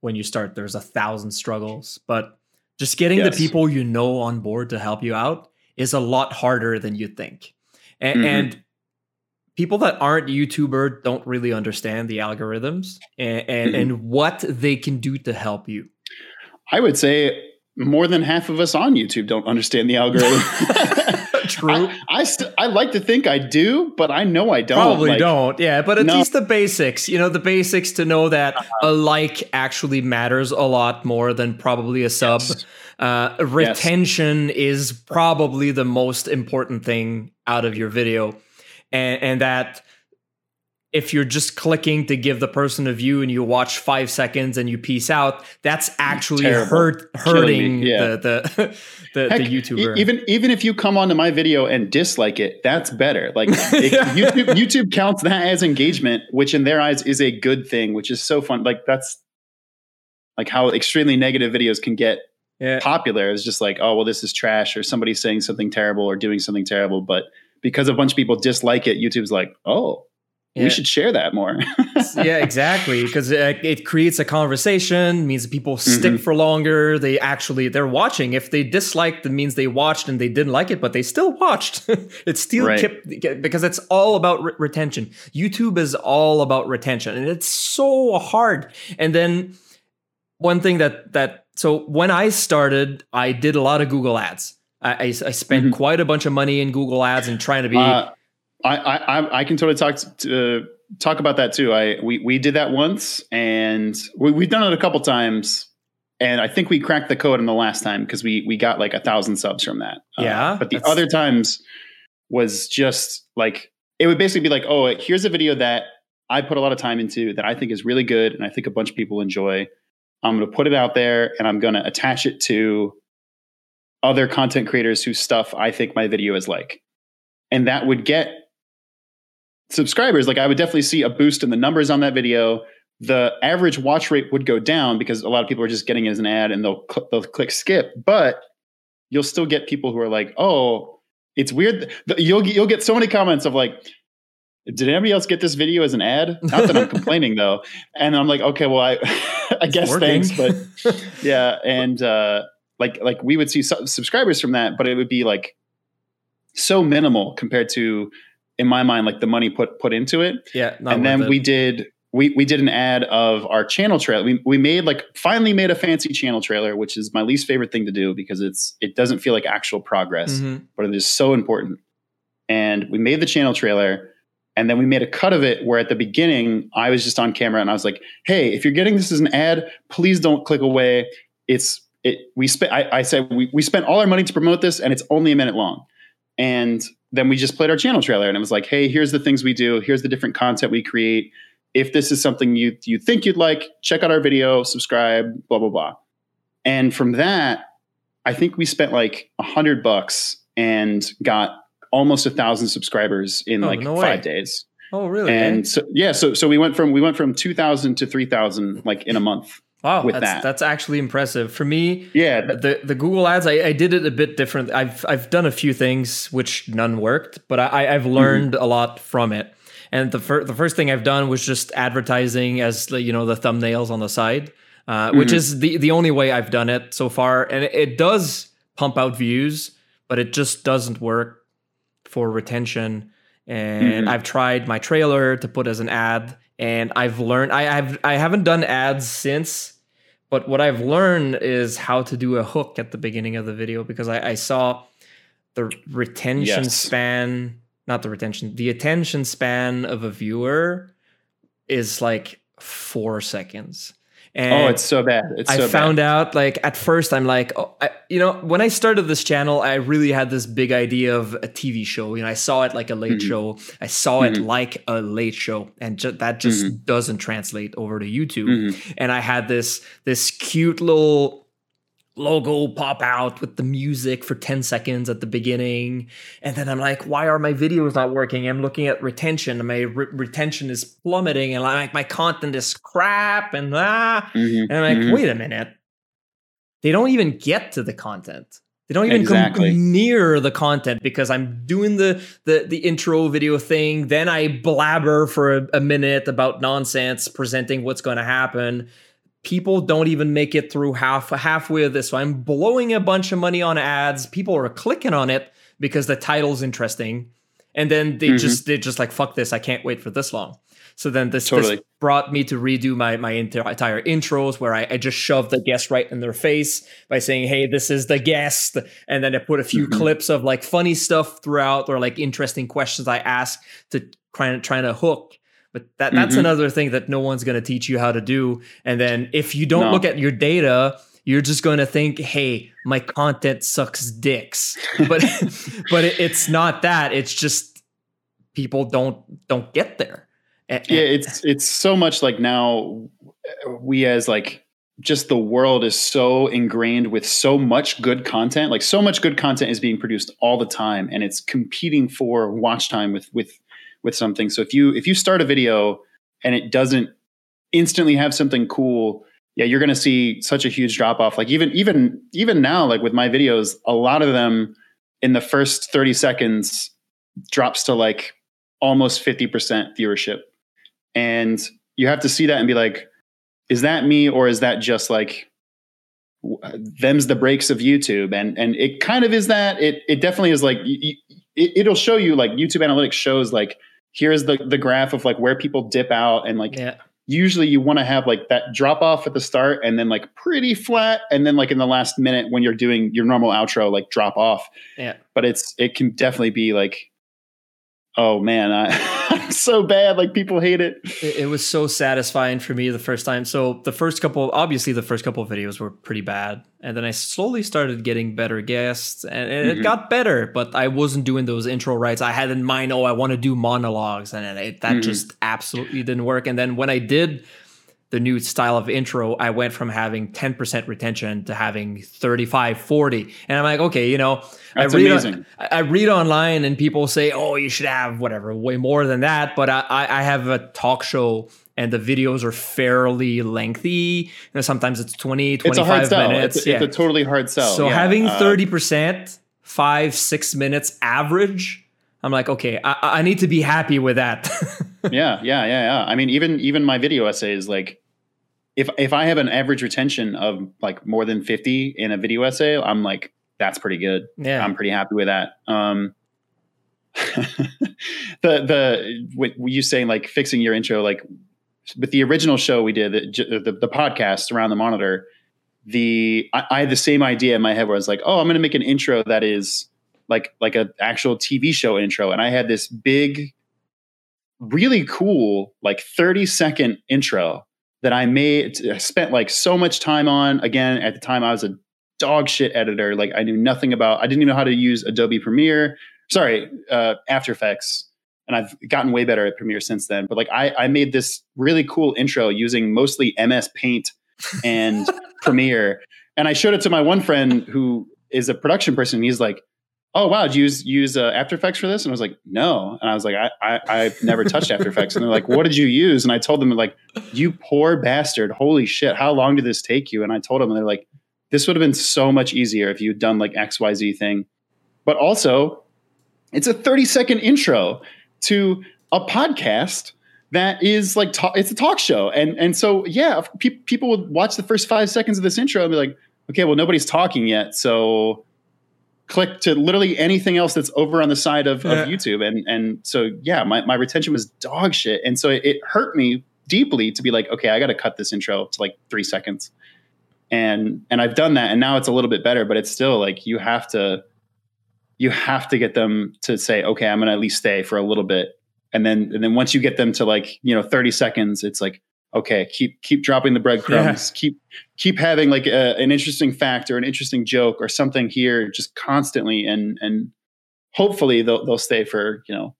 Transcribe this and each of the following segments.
when you start. There's a thousand struggles, but just getting Yes. the people you know on board to help you out is a lot harder than you think. And, Mhm. and people that aren't YouTuber don't really understand the algorithms and, and, Mhm. and what they can do to help you. I would say more than half of us on YouTube don't understand the algorithm. True. I I, st- I like to think I do, but I know I don't. Probably Like, don't. Yeah, but at No. least the basics. You know, the basics to know that a like actually matters a lot more than probably a sub. Yes. Uh, retention is probably the most important thing out of your video, and and that if you're just clicking to give the person a view and you watch five seconds and you peace out, that's actually hurt hurting yeah. the the the, Heck, the e- YouTuber. even even if you come onto my video and dislike it, that's better. Like it- YouTube, YouTube counts that as engagement, which in their eyes is a good thing, which is so fun. Like that's like how extremely negative videos can get yeah. popular. It's just like, oh well, this is trash, or somebody's saying something terrible or doing something terrible. But because a bunch of people dislike it, YouTube's like, oh, Yeah. we should share that more. yeah, exactly. Because it, it creates a conversation, means people stick for longer. They actually they're watching. If they disliked, it means they watched and they didn't like it, but they still watched. it's still Right. kept because it's all about re- retention. YouTube is all about retention, and it's so hard. And then one thing that that so when I started, I did a lot of Google Ads. I, I, I spent Mhm. quite a bunch of money in Google Ads and trying to be. Uh, I, I I- can totally talk to, uh, talk about that too. I we we did that once, and we, we've done it a couple times, and I think we cracked the code on the last time because we we got like a thousand subs from that. Uh, Yeah, but the other times was just like it would basically be like, oh, here's a video that I put a lot of time into that I think is really good, and I think a bunch of people enjoy. I'm going to put it out there, and I'm going to attach it to other content creators whose stuff I think my video is like. And that would get subscribers. Like I would definitely see a boost in the numbers on that video. The average watch rate would go down because a lot of people are just getting it as an ad and they'll cl- they'll click skip. But you'll still get people who are like, "Oh, it's weird." You'll get- you'll get so many comments of like, "Did anybody else get this video as an ad?" Not that I'm complaining though. And I'm like, "Okay, well, I I guess thanks, but yeah." And uh, like like we would see su- subscribers from that, but it would be like so minimal compared to, in my mind, like the money put put into it yeah, and then it. we did we we did an ad of our channel trailer. We we made like finally made a fancy channel trailer, which is my least favorite thing to do because it's it doesn't feel like actual progress, Mhm. but it is so important. And we made the channel trailer, and then we made a cut of it where at the beginning I was just on camera and I was like, "Hey, if you're getting this as an ad, please don't click away. It's it. We spent. I, I said we we spent all our money to promote this, and it's only a minute long." And then we just played our channel trailer, and it was like, "Hey, here's the things we do. Here's the different content we create." if this is something you you think you'd like, check out our video, subscribe, blah blah blah. And from that, I think we spent like a hundred bucks and got almost a thousand subscribers in Oh, like no five way. days. Oh, really? And eh? so yeah, so so we went from we went from two thousand to three thousand like in a month. Wow, that's that. that's actually impressive. For me, Yeah, th- the the Google Ads, I, I did it a bit different. I've I've done a few things which none worked, but I, I've Mm-hmm. learned a lot from it. And the first the first thing I've done was just advertising as the, you know the thumbnails on the side, uh, which Mhm. is the the only way I've done it so far, and it, it does pump out views, but it just doesn't work for retention. And Mhm. I've tried my trailer to put as an ad, and I've learned I I've I haven't done ads since. But what I've learned is how to do a hook at the beginning of the video because I, I saw the retention Yes. span, not the retention, the attention span of a viewer is like four seconds. And oh, it's so bad. It's I so found bad. out like at first I'm like, oh, I, you know, when I started this channel, I really had this big idea of a TV show. You know, I saw it like a late Mhm. show. I saw it Mhm. like a late show, and ju- that just Mm-hmm. doesn't translate over to YouTube. Mhm. And I had this this cute little logo pop out with the music for 10 seconds at the beginning and then i'm like why are my videos not working i'm looking at retention and my re- retention is plummeting and I'm like my content is crap and ah Mhm. and I'm like, Mhm. wait a minute. They don't even get to the content. They don't even Exactly. come near the content because I'm doing the the the intro video thing. Then I blabber for a, a minute about nonsense, presenting what's going to happen. People don't even make it through half halfway of this. So I'm blowing a bunch of money on ads. People are clicking on it because the title's interesting. And then they mm-hmm. just they just like fuck this. I can't wait for this long. So then this, totally. this brought me to redo my my entire intros where I, I, just shoved the guest right in their face by saying, "Hey, this is the guest," and then I put a few mm-hmm. clips of like funny stuff throughout or like interesting questions I ask to try trying to hook. But that that's mm-hmm. another thing that no one's going to teach you how to do. And then if you don't no. look at your data, you're just going to think, "Hey, my content sucks dicks." But but it, it's not that. It's just people don't don't get there. And, yeah, it's it's so much like now we as like just the world is so ingrained with so much good content. Like so much good content is being produced all the time, and it's competing for watch time with with with something. So if you if you start a video and it doesn't instantly have something cool, yeah, you're going to see such a huge drop off. Like even even even now, like with my videos, a lot of them in the first 30 seconds drops to like almost 50% viewership and you have to see that and be like is that me or is that just like them's the breaks of youtube and and it kind of is that it it definitely is like it, it'll show you like youtube analytics shows like here's the the graph of like where people dip out and like yeah. usually you want to have like that drop off at the start and then like pretty flat and then like in the last minute when you're doing your normal outro like drop off yeah but it's it can definitely be like oh man, I, am so bad. Like people hate it. it. it. was so satisfying for me the first time. So the first couple, obviously, the first couple of videos were pretty bad, and then I slowly started getting better guests, and it mm-hmm. got better. But I wasn't doing those intro rights. I had in mind, oh, I want to do monologues, and it, that mm-hmm. just absolutely didn't work. And then when I did the new style of intro, I went from having 10% retention to having 35, 40. And I'm like, okay, you know, That's I read, amazing. I read online and people say, oh, you should have whatever, way more than that. But I, I have a talk show and the videos are fairly lengthy. You know, sometimes it's 20, 25 it's a hard sell. minutes. It's, yeah. it's a totally hard sell. So yeah. having 30%, uh, five, six minutes average, I'm like, okay, I, I need to be happy with that. yeah, yeah, yeah, yeah. I mean, even even my video essays, like if if I have an average retention of like more than 50 in a video essay, I'm like, that's pretty good. Yeah. I'm pretty happy with that. Um, the the what you saying like fixing your intro like with the original show we did the the, the podcast around the monitor the I, I, had the same idea in my head where I was like oh I'm going to make an intro that is like like an actual TV show intro and I had this big really cool like 30 second intro that I made, I spent like so much time on. Again, at the time, I was a dog shit editor. Like I knew nothing about, I didn't even know how to use Adobe Premiere. Sorry, uh, After Effects. And I've gotten way better at Premiere since then. But like I, I made this really cool intro using mostly MS Paint and Premiere. And I showed it to my one friend who is a production person. He's like, oh wow, did you use use uh, After Effects for this? And I was like, no. And I was like, I, I I've never touched After Effects. And they're like, what did you use? And I told them like, you poor bastard, holy shit, how long did this take you? And I told them, and they're like, this would have been so much easier if you'd done like X Y Z thing. But also, it's a thirty second intro to a podcast that is like talk, it's a talk show, and and so yeah, pe- people would watch the first five seconds of this intro and be like, okay, well nobody's talking yet, so click to literally anything else that's over on the side of, yeah. of YouTube. And and so yeah, my, my retention was dog shit. And so it, it hurt me deeply to be like, okay, I gotta cut this intro to like three seconds. And and I've done that and now it's a little bit better, but it's still like you have to you have to get them to say, okay, I'm gonna at least stay for a little bit. And then and then once you get them to like, you know, 30 seconds, it's like, okay, keep keep dropping the breadcrumbs, yeah. keep keep having like a, an interesting fact or an interesting joke or something here just constantly, and and hopefully they'll they'll stay for you know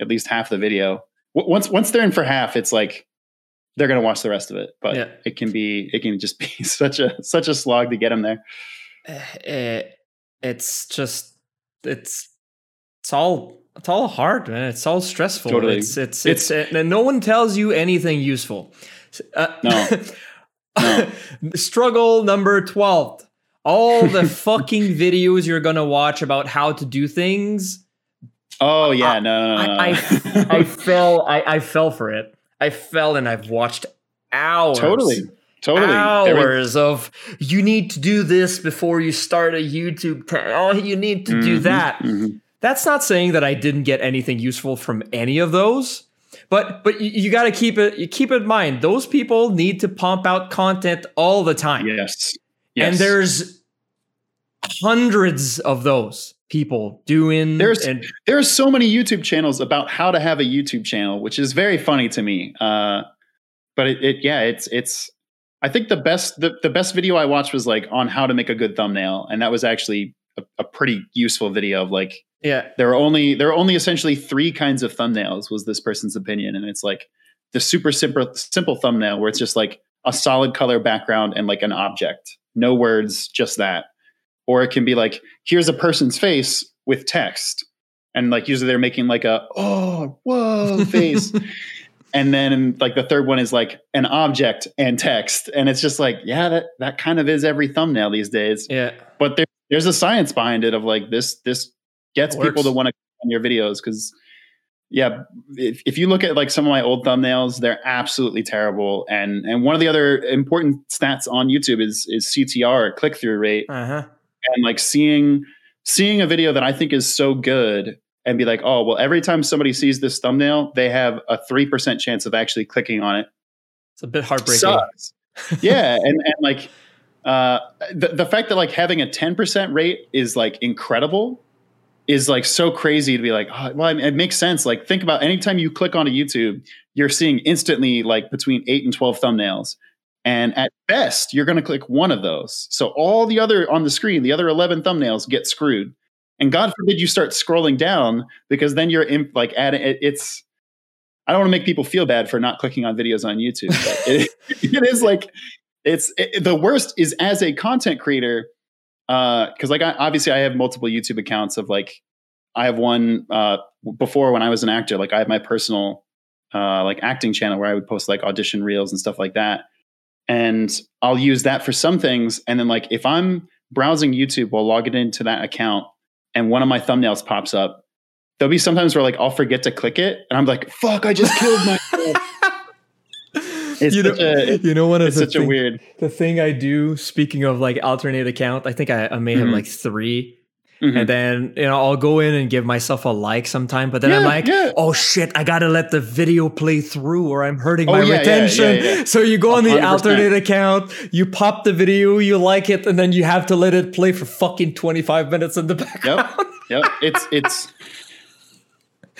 at least half the video. Once once they're in for half, it's like they're going to watch the rest of it. But yeah. it can be it can just be such a such a slog to get them there. Uh, it's just it's it's all it's all hard, man. It's all stressful. Totally. It's it's it's, it's and no one tells you anything useful. Uh, no. no. Struggle number twelve. All the fucking videos you're gonna watch about how to do things. Oh yeah, no, no, no. I, I, I fell. I, I fell for it. I fell and I've watched hours. Totally. Totally. hours of you need to do this before you start a YouTube. Ta- oh, you need to do Mhm, that. mhm. That's not saying that I didn't get anything useful from any of those, but but you, you got to keep it you keep in mind those people need to pump out content all the time, Yes. Yes. and there's hundreds of those people doing. There's- and there are so many YouTube channels about how to have a YouTube channel, which is very funny to me. Uh, but it, it, yeah, it's it's. I think the best the, the best video I watched was like on how to make a good thumbnail, and that was actually a, a pretty useful video of like yeah, there are only there are only essentially three kinds of thumbnails was this person's opinion, and it's like the super simple simple thumbnail where it's just like a solid color background and like an object, no words, just that, or it can be like here's a person's face with text, and like usually they're making like a oh whoa face. And then like the third one is like an object and text. And it's just like, yeah, that that kind of is every thumbnail these days yeah. but there, there's a science behind it of like this this gets people works. to want to on your videos because yeah if, if you look at like some of my old thumbnails they're absolutely terrible and and one of the other important stats on youtube is is ctr click-through rate Uh huh. and like seeing seeing a video that i think is so good and be like oh well every time somebody sees this thumbnail they have a 3% chance of actually clicking on it It's a bit heartbreaking. sucks. yeah, and and like uh, the the fact that like having a ten percent rate is like incredible is like so crazy to be like, oh, well, it makes sense. Like, think about anytime you click onto YouTube, you're seeing instantly like between eight and twelve thumbnails, and at best, you're going to click one of those. So all the other on the screen, the other eleven thumbnails get screwed. And God forbid you start scrolling down because then you're in, like adding it, it's. I don't want to make people feel bad for not clicking on videos on YouTube, it, it is like it's it, the worst is as a content creator because like I, obviously I have multiple YouTube accounts of like I have one uh, before when I was an actor like I have my personal uh, like acting channel where I would post like audition reels and stuff like that. And I'll use that for some things and then like if I'm browsing YouTube while logging into that account and one of my thumbnails pops up there'll be sometimes where like I'll forget to click it and I'm like fuck I just killed myself it's you know, a you know, one of it's the such a weird The thing I do, speaking of like alternate account, I think I, I may have Mhm. like 3 Mhm. and then you know I'll go in and give myself a like sometime, but then I'm like, yeah. oh shit, I gotta let the video play through, or I'm hurting Oh, my yeah, yeah, retention. yeah, yeah. So you go on the 100%. alternate account, you pop the video, you like it, and then you have to let it play for fucking 25 minutes in the background. Yep. Yep. It's it's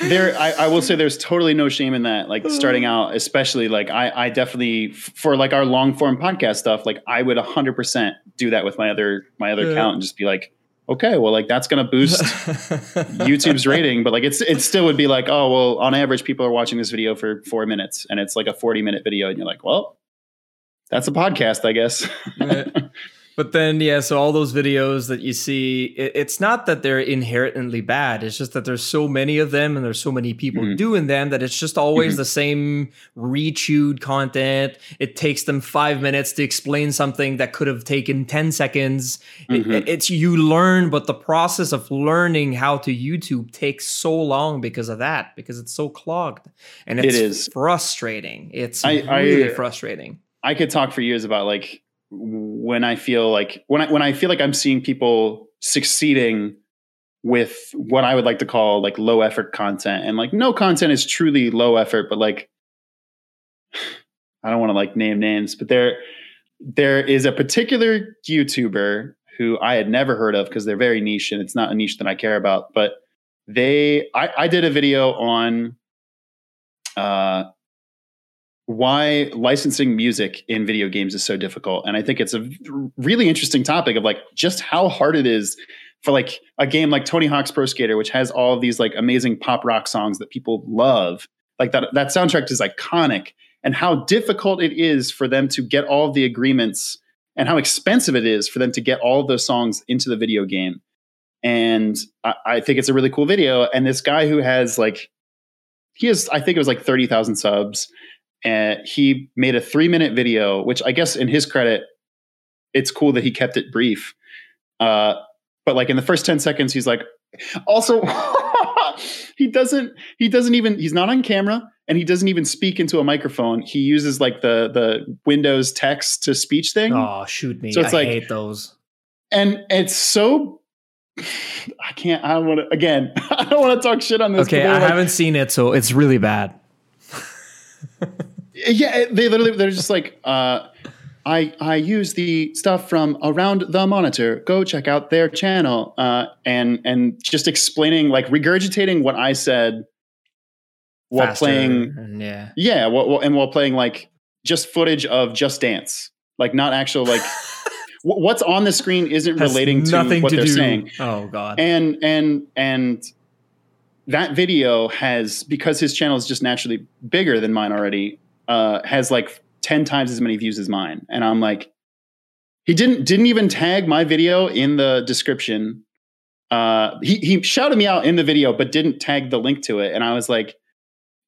there. I, I will say there's totally no shame in that. Like starting out, especially like I I definitely for like our long form podcast stuff. Like I would hundred percent do that with my other my other Yeah. account and just be like, okay, well like that's gonna boost YouTube's rating, but like it's it still would be like, oh well, on average people are watching this video for four minutes and it's like a forty minute video, and you're like, well, that's a podcast, I guess. But then, yeah, so all those videos that you see, it, it's not that they're inherently bad. It's just that there's so many of them and there's so many people Mhm. doing them that it's just always Mhm. the same rechewed content. It takes them five minutes to explain something that could have taken 10 seconds. It- Mhm. it's you learn, but the process of learning how to YouTube takes so long because of that, because it's so clogged. And It it's frustrating. It's I- I- really frustrating. I could talk for years about like when I feel like when I when I feel like I'm seeing people succeeding with what I would like to call like low effort content. And like no content is truly low effort but like I don't want to like name names but there there is a particular YouTuber who I had never heard of because they're very niche and it's not a niche that I care about but they I, I did a video on uh why licensing music in video games is so difficult. And i think it's a really interesting topic of like just how hard it is for like a game like tony hawk's pro skater which has all of these like amazing pop rock songs that people love like that that soundtrack is iconic and how difficult it is for them to get all of the agreements and how expensive it is for them to get all of those songs into the video game. And I, I think it's a really cool video. And this guy who has like he has i think it was like 30000 subs and he made a three minute video, which I guess in his credit, it's cool that he kept it brief. Uh, but like in the first 10 seconds, he's like, also, he doesn't, he doesn't even, he's not on camera and he doesn't even speak into a microphone. He uses like the the Windows text to speech thing. Oh, shoot me. So it's I like- hate those. And it's so I can't I don't want to again, I don't want to talk shit on this. Okay, I like- haven't seen it, so it's really bad. Yeah, they literally they're just like uh I I use the stuff from around the monitor. Go check out their channel. Uh and and just explaining like regurgitating what I said while Faster, playing yeah. Yeah, well, and while playing like just footage of Just Dance, like not actual like what's on the screen isn't Has relating to what to they're do. saying, Oh god. and and and that video has because his channel is just naturally bigger than mine already, uh, has like ten times as many views as mine, and I'm like, he didn't didn't even tag my video in the description. Uh, he he shouted me out in the video, but didn't tag the link to it, and I was like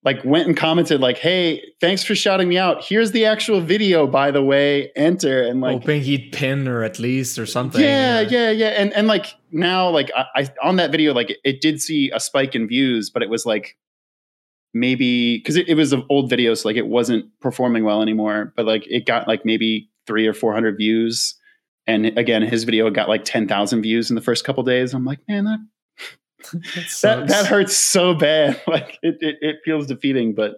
like went and commented like, "Hey, thanks for shouting me out. Here's the actual video, by the way. Enter." And like, Hoping he'd pin or at least or something. yeah, or- yeah, yeah. And and like now, like I, I on that video, like it, it did see a spike in views, but it was like maybe because it, it was an old video, so like it wasn't performing well anymore. But like it got like maybe three or four hundred views. And again, his video got like ten thousand views in the first couple days. I'm like, man, that That that that hurts so bad. Like it, it it feels defeating, but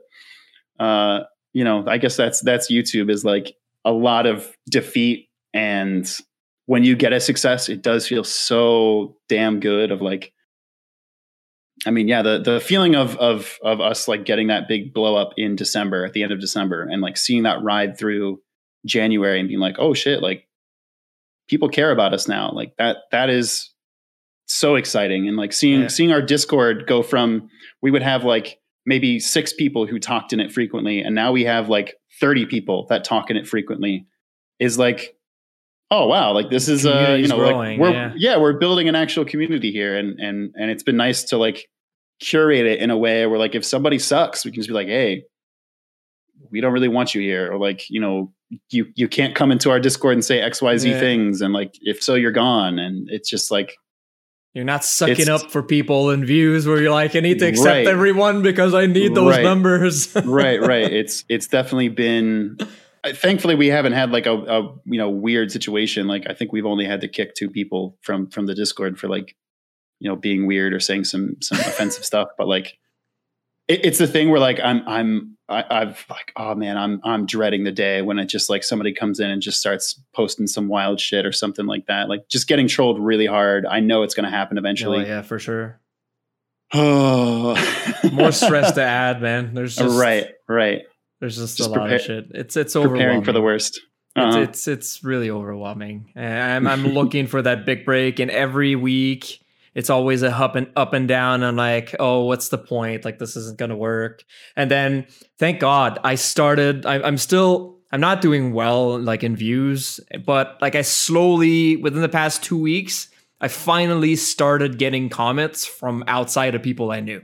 uh, you know, I guess that's that's YouTube is like a lot of defeat and when you get a success, it does feel so damn good of like I mean, yeah, the the feeling of of of us like getting that big blow up in December at the end of December and like seeing that ride through January and being like, "Oh shit, like people care about us now." Like that that is so exciting and like seeing Yeah. seeing our discord go from we would have like maybe six people who talked in it frequently and now we have like 30 people that talk in it frequently is like oh wow like this is uh you know growing, like we're yeah. yeah we're building an actual community here and and and it's been nice to like curate it in a way where like if somebody sucks we can just be like hey we don't really want you here or like you know you you can't come into our discord and say xyz Yeah. things and like if so you're gone and it's just like You're not sucking up for people and views where you're like, I need to accept Right. everyone because I need those Right. numbers. right right it's it's definitely been thankfully we haven't had like a, a you know weird situation like i think we've only had to kick two people from from the discord for like you know being weird or saying some some offensive stuff but like it, it's the thing where like i'm i'm I, i've like oh man i'm i'm dreading the day when it just like somebody comes in and just starts posting some wild shit or something like that like just getting trolled really hard i know it's going to happen Oh, eventually yeah, for sure. oh More stress to add, man. There's just right right There's just, Just a lot of shit. It's it's preparing for the worst It's, Uh-huh. it's it's really overwhelming. And I'm I'm looking for that big break, and every week it's always a up and up and down. And like, oh, what's the point? Like this isn't gonna work. And then thank God I started. I, I'm still I'm not doing well like in views, but like I slowly within the past two weeks I finally started getting comments from outside of people I knew.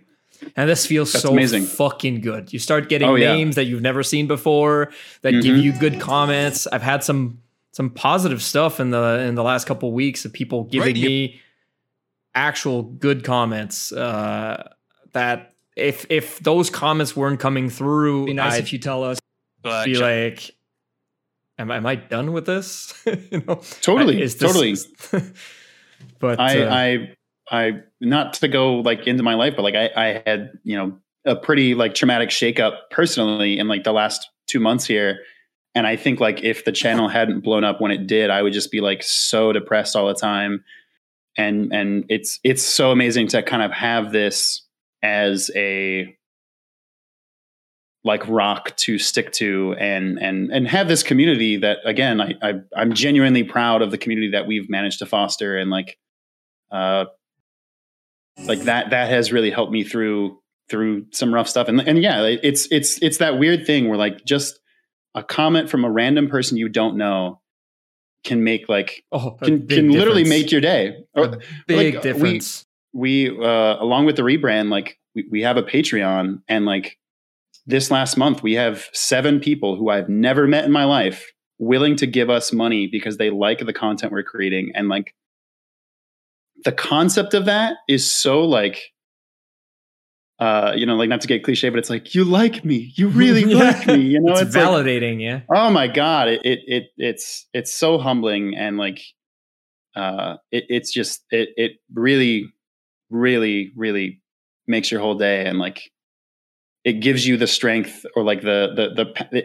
And this feels That's so amazing. fucking good. You start getting Oh, yeah. names that you've never seen before that give Mhm. you good comments. I've had some some positive stuff in the in the last couple weeks of people giving Radio. me actual good comments. Uh, that if if those comments weren't coming through, Be nice I'd if you tell us. But be like, am, am I done with this? you know, Totally, Is this- totally. but I, uh, I, I, not to go like into my life, but like I, I had, you know, a pretty like traumatic shakeup personally in like the last two months here. And I think like if the channel hadn't blown up when it did, I would just be like so depressed all the time. And, and it's, it's so amazing to kind of have this as a, like rock to stick to and and and have this community that again I, I I'm genuinely proud of the community that we've managed to foster and like uh like that that has really helped me through through some rough stuff. And and yeah it's it's it's that weird thing where like just a comment from a random person you don't know can make like oh, can, can literally difference. make your day Or- big like, we- difference. we uh along with the rebrand like we, we have a patreon and like this last month we have seven people who i've never met in my life willing to give us money because they like the content we're creating and like the concept of that is so like uh, you know, like not to get cliche, but it's like you like me, you really yeah. like me. You know, it's, it's validating. Like, yeah. Oh my god, it, it it it's it's so humbling and like, uh, it, it's just it it really, really, really makes your whole day and like, it gives you the strength or like the the the. the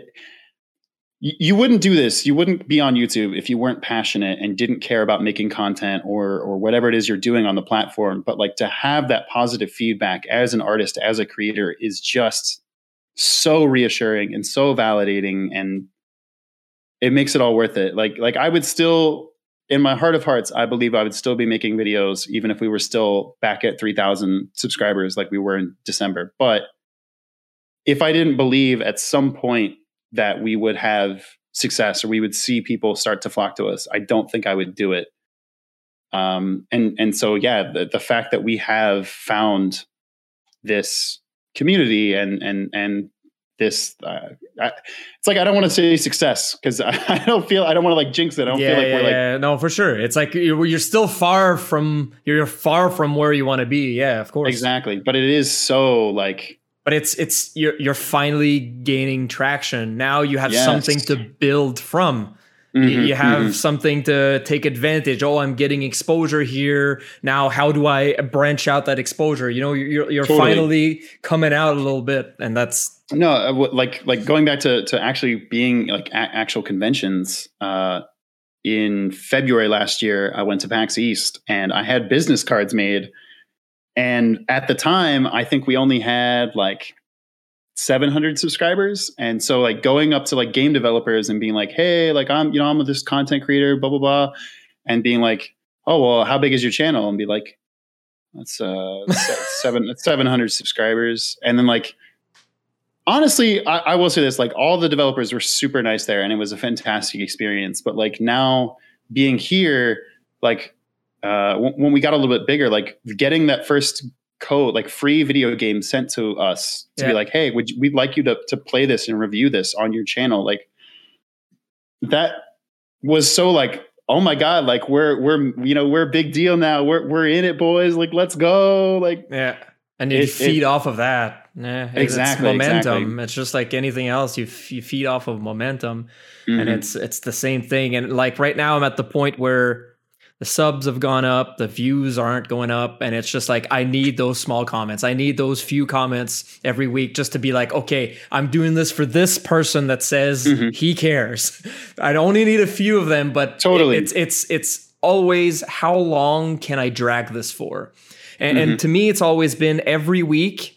you wouldn't do this. You wouldn't be on YouTube if you weren't passionate and didn't care about making content or or whatever it is you're doing on the platform. But like to have that positive feedback as an artist, as a creator, is just so reassuring and so validating, and it makes it all worth it. Like like I would still, in my heart of hearts, I believe I would still be making videos even if we were still back at three thousand subscribers like we were in December. But if I didn't believe at some point that we would have success or we would see people start to flock to us, I don't think I would do it. Um, and and so yeah, the, the fact that we have found this community and and and this uh, I, it's like I don't want to say success because I, I, don't feel I don't want to like jinx it. I don't yeah, feel like yeah, we're like no for sure. It's like you're, you're still far from you're far from where you want to be. Yeah, of course. Exactly, but it is so like but it's it's you're you're finally gaining traction. Now you have yes. something to build from. Mm-hmm, you have mm-hmm. something to take advantage. Oh, I'm getting exposure here. Now, how do I branch out that exposure? You know, you're you're totally. finally coming out a little bit, and that's no, uh, like like going back to to actually being like a- actual conventions. Uh, in February last year, I went to PAX East, and I had business cards made and at the time, I think we only had like 700 subscribers. And so like going up to like game developers and being like, Hey, like I'm, you know, I'm this content creator, blah, blah, blah. And being like, Oh, well, how big is your channel? And be like, that's uh seven, 700 subscribers. And then like, honestly, I, I will say this, like all the developers were super nice there and it was a fantastic experience. But like now being here, like uh, when we got a little bit bigger, like getting that first code, like free video game sent to us to yeah. be like, hey, would you, we'd like you to to play this and review this on your channel, like that was so like oh my god like we're we're you know we're a big deal now. We're we're in it boys. Like let's go. Like yeah. And you it, feed it, off of that. Yeah. Exactly it's momentum. exactly. it's just like anything else you, f- you feed off of momentum. Mm-hmm. and it's it's the same thing. And like right now i'm at the point where the subs have gone up, the views aren't going up, and it's just like I need those small comments. I need those few comments every week just to be like, okay, I'm doing this for this person that says mm-hmm. he cares. I only need a few of them, but totally, it's it's it's always how long can I drag this for? And, mm-hmm. and to me, it's always been every week.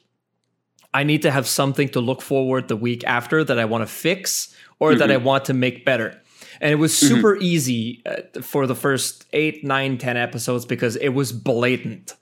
I need to have something to look forward the week after that I want to fix or mm-hmm. that I want to make better and it was mm-hmm. super mm-hmm. easy uh, for the first eight, nine, ten episodes because it was blatant.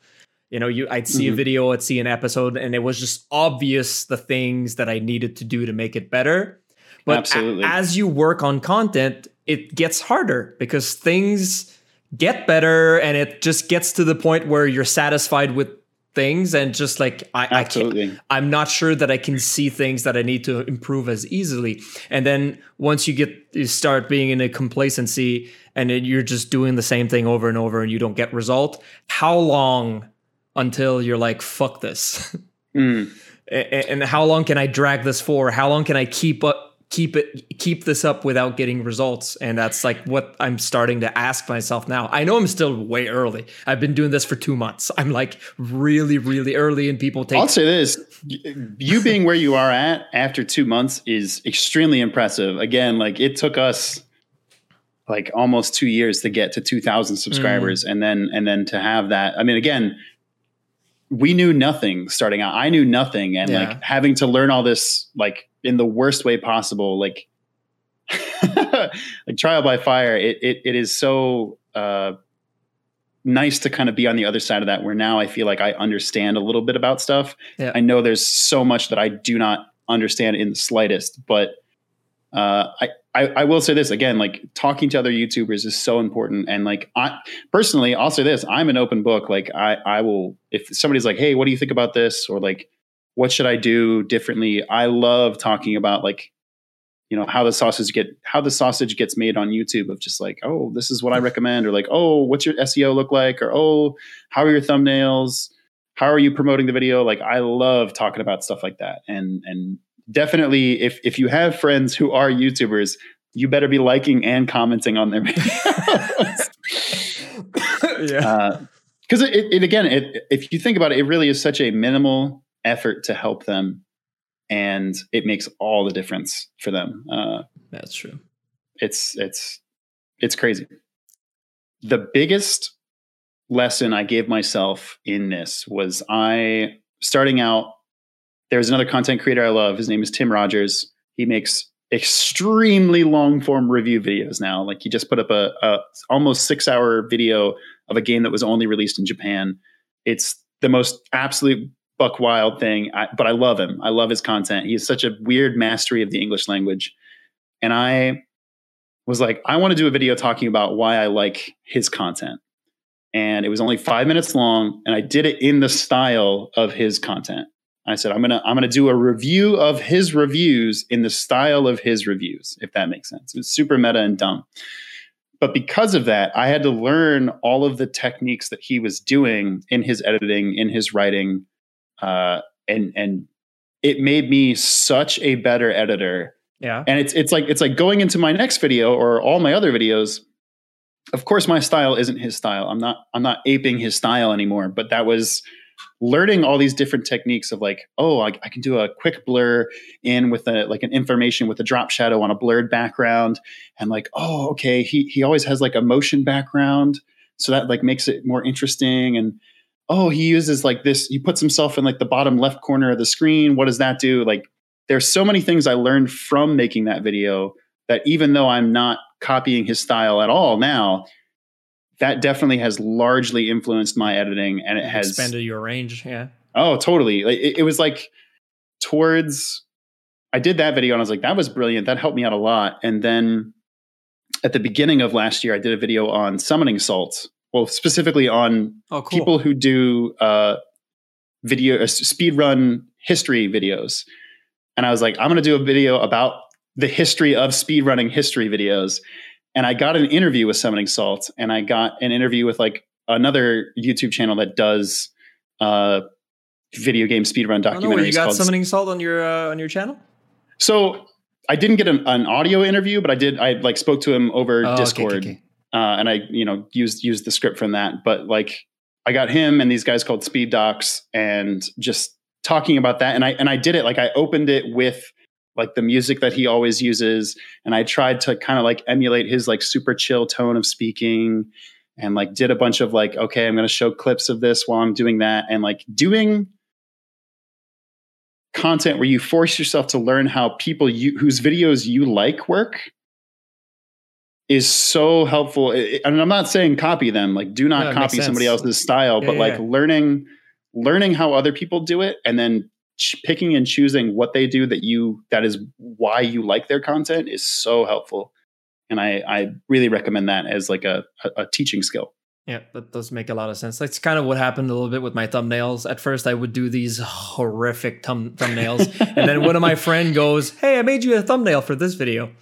You know, you I'd see mm-hmm. a video, I'd see an episode, and it was just obvious the things that I needed to do to make it better. But a- as you work on content, it gets harder because things get better and it just gets to the point where you're satisfied with things and just like I, Absolutely. I am not sure that I can see things that I need to improve as easily. And then once you get you start being in a complacency and you're just doing the same thing over and over and you don't get result, how long until you're like fuck this? Mm. and how long can I drag this for? How long can I keep up keep it keep this up without getting results. And that's like what i'm starting to ask myself now. I know i'm still way early. I've been doing this for two months. I'm like really really early and people take i'll say this. You being where you are at after two months is extremely impressive. Again like it took us like almost two years to get to 2000 subscribers mm. and then and then to have that. I mean again we knew nothing starting out. I knew nothing. And yeah. like having to learn all this like in the worst way possible like like trial by fire it it, it is so uh, nice to kind of be on the other side of that where now i feel like i understand a little bit about stuff yeah. i know there's so much that i do not understand in the slightest but uh, I, I, I will say this again like talking to other youtubers is so important and like i personally i'll say this i'm an open book like i i will if somebody's like hey what do you think about this or like what should I do differently? I love talking about like, you know, how the sausage get how the sausage gets made on YouTube of just like, oh, this is what I recommend, or like, oh, what's your SEO look like, or oh, how are your thumbnails? how are you promoting the video? Like I love talking about stuff like that. And and definitely if if you have friends who are YouTubers, you better be liking and commenting on their videos. yeah. Because uh, it, it, again, it, if you think about it, it really is such a minimal effort to help them, and it makes all the difference for them. Uh, That's true. It's it's it's crazy. The biggest lesson I gave myself in this was I starting out. There's another content creator I love. His name is Tim Rogers. He makes extremely long form review videos now. Like he just put up a, a almost six hour video of a game that was only released in Japan. It's the most absolute buck wild thing, I, but I love him. I love his content. He has such a weird mastery of the English language. And I was like, I want to do a video talking about why I like his content. And it was only five minutes long, and I did it in the style of his content. I said, I'm gonna I'm gonna do a review of his reviews in the style of his reviews, if that makes sense. It's super meta and dumb. But because of that, I had to learn all of the techniques that he was doing in his editing, in his writing, uh, and and it made me such a better editor. Yeah. And it's it's like it's like going into my next video or all my other videos. Of course, my style isn't his style. I'm not I'm not aping his style anymore. But that was learning all these different techniques of like, oh, I, I, can do a quick blur in with a like an information with a drop shadow on a blurred background, and like, oh, okay, he he always has like a motion background, so that like makes it more interesting. And oh, he uses like this, he puts himself in like the bottom left corner of the screen. What does that do? Like, there's so many things I learned from making that video that even though I'm not copying his style at all now, that definitely has largely influenced my editing and it has expanded your range. Yeah. Oh, totally. It, it, was like towards, I did that video and I was like, that was brilliant. That helped me out a lot. And then at the beginning of last year, I did a video on summoning salts. Well, specifically on oh, cool. people who do uh, video uh, speed run history videos. And I was like, I'm going to do a video about the history of speed running history videos and I got an interview with Summoning Salt, and I got an interview with like another YouTube channel that does uh, video game speedrun documentaries. you got Summoning Salt on your uh, on your channel? So I didn't get an, an, audio interview, but I did. I like spoke to him over oh, Discord, okay, okay. Uh, and I you know used used the script from that. But like I got him and these guys called Speed Docs, and just talking about that. And I and I did it like I opened it with like the music that he always uses and i tried to kind of like emulate his like super chill tone of speaking and like did a bunch of like okay i'm going to show clips of this while i'm doing that and like doing content where you force yourself to learn how people you, whose videos you like work is so helpful and i'm not saying copy them like do not copy somebody else's style yeah, but yeah, like yeah. learning learning how other people do it and then ch- picking and choosing what they do that you that is why you like their content is so helpful and i i really recommend that as like a, a, a teaching skill yeah, that does make a lot of sense. That's kind of what happened a little bit with my thumbnails. At first, I would do these horrific thumb- thumbnails, and then one of my friend goes, "Hey, I made you a thumbnail for this video,"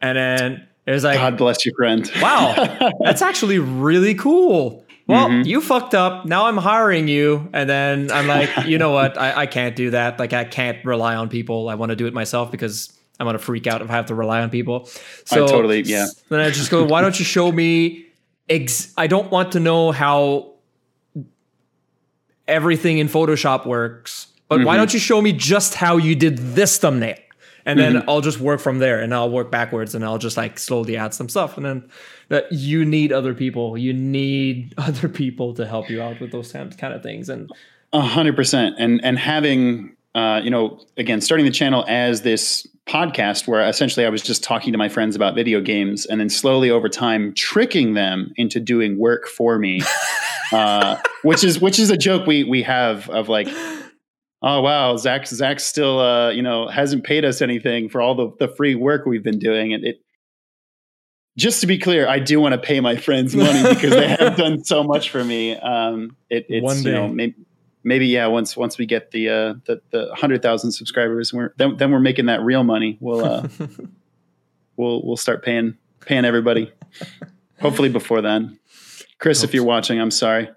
and then it was like, "God bless you, friend." wow, that's actually really cool well, mm-hmm. you fucked up. Now I'm hiring you. And then I'm like, you know what? I, I can't do that. Like, I can't rely on people. I want to do it myself because I'm going to freak out if I have to rely on people. So I totally, yeah. Then I just go, why don't you show me? Ex- I don't want to know how everything in Photoshop works, but mm-hmm. why don't you show me just how you did this thumbnail? And then mm-hmm. I'll just work from there and I'll work backwards and I'll just like slowly add some stuff and then that you need other people you need other people to help you out with those kind of things and a hundred percent and and having uh, you know again starting the channel as this podcast where essentially I was just talking to my friends about video games and then slowly over time tricking them into doing work for me uh, which is which is a joke we we have of like oh wow, Zach Zach still uh, you know hasn't paid us anything for all the, the free work we've been doing. And it just to be clear, I do want to pay my friends money because they have done so much for me. Um, it, it's One day. you know maybe, maybe yeah once once we get the uh, the, the hundred thousand subscribers, we're then, then we're making that real money. We'll uh, we'll we'll start paying paying everybody. Hopefully before then. Chris, if you're watching, I'm sorry.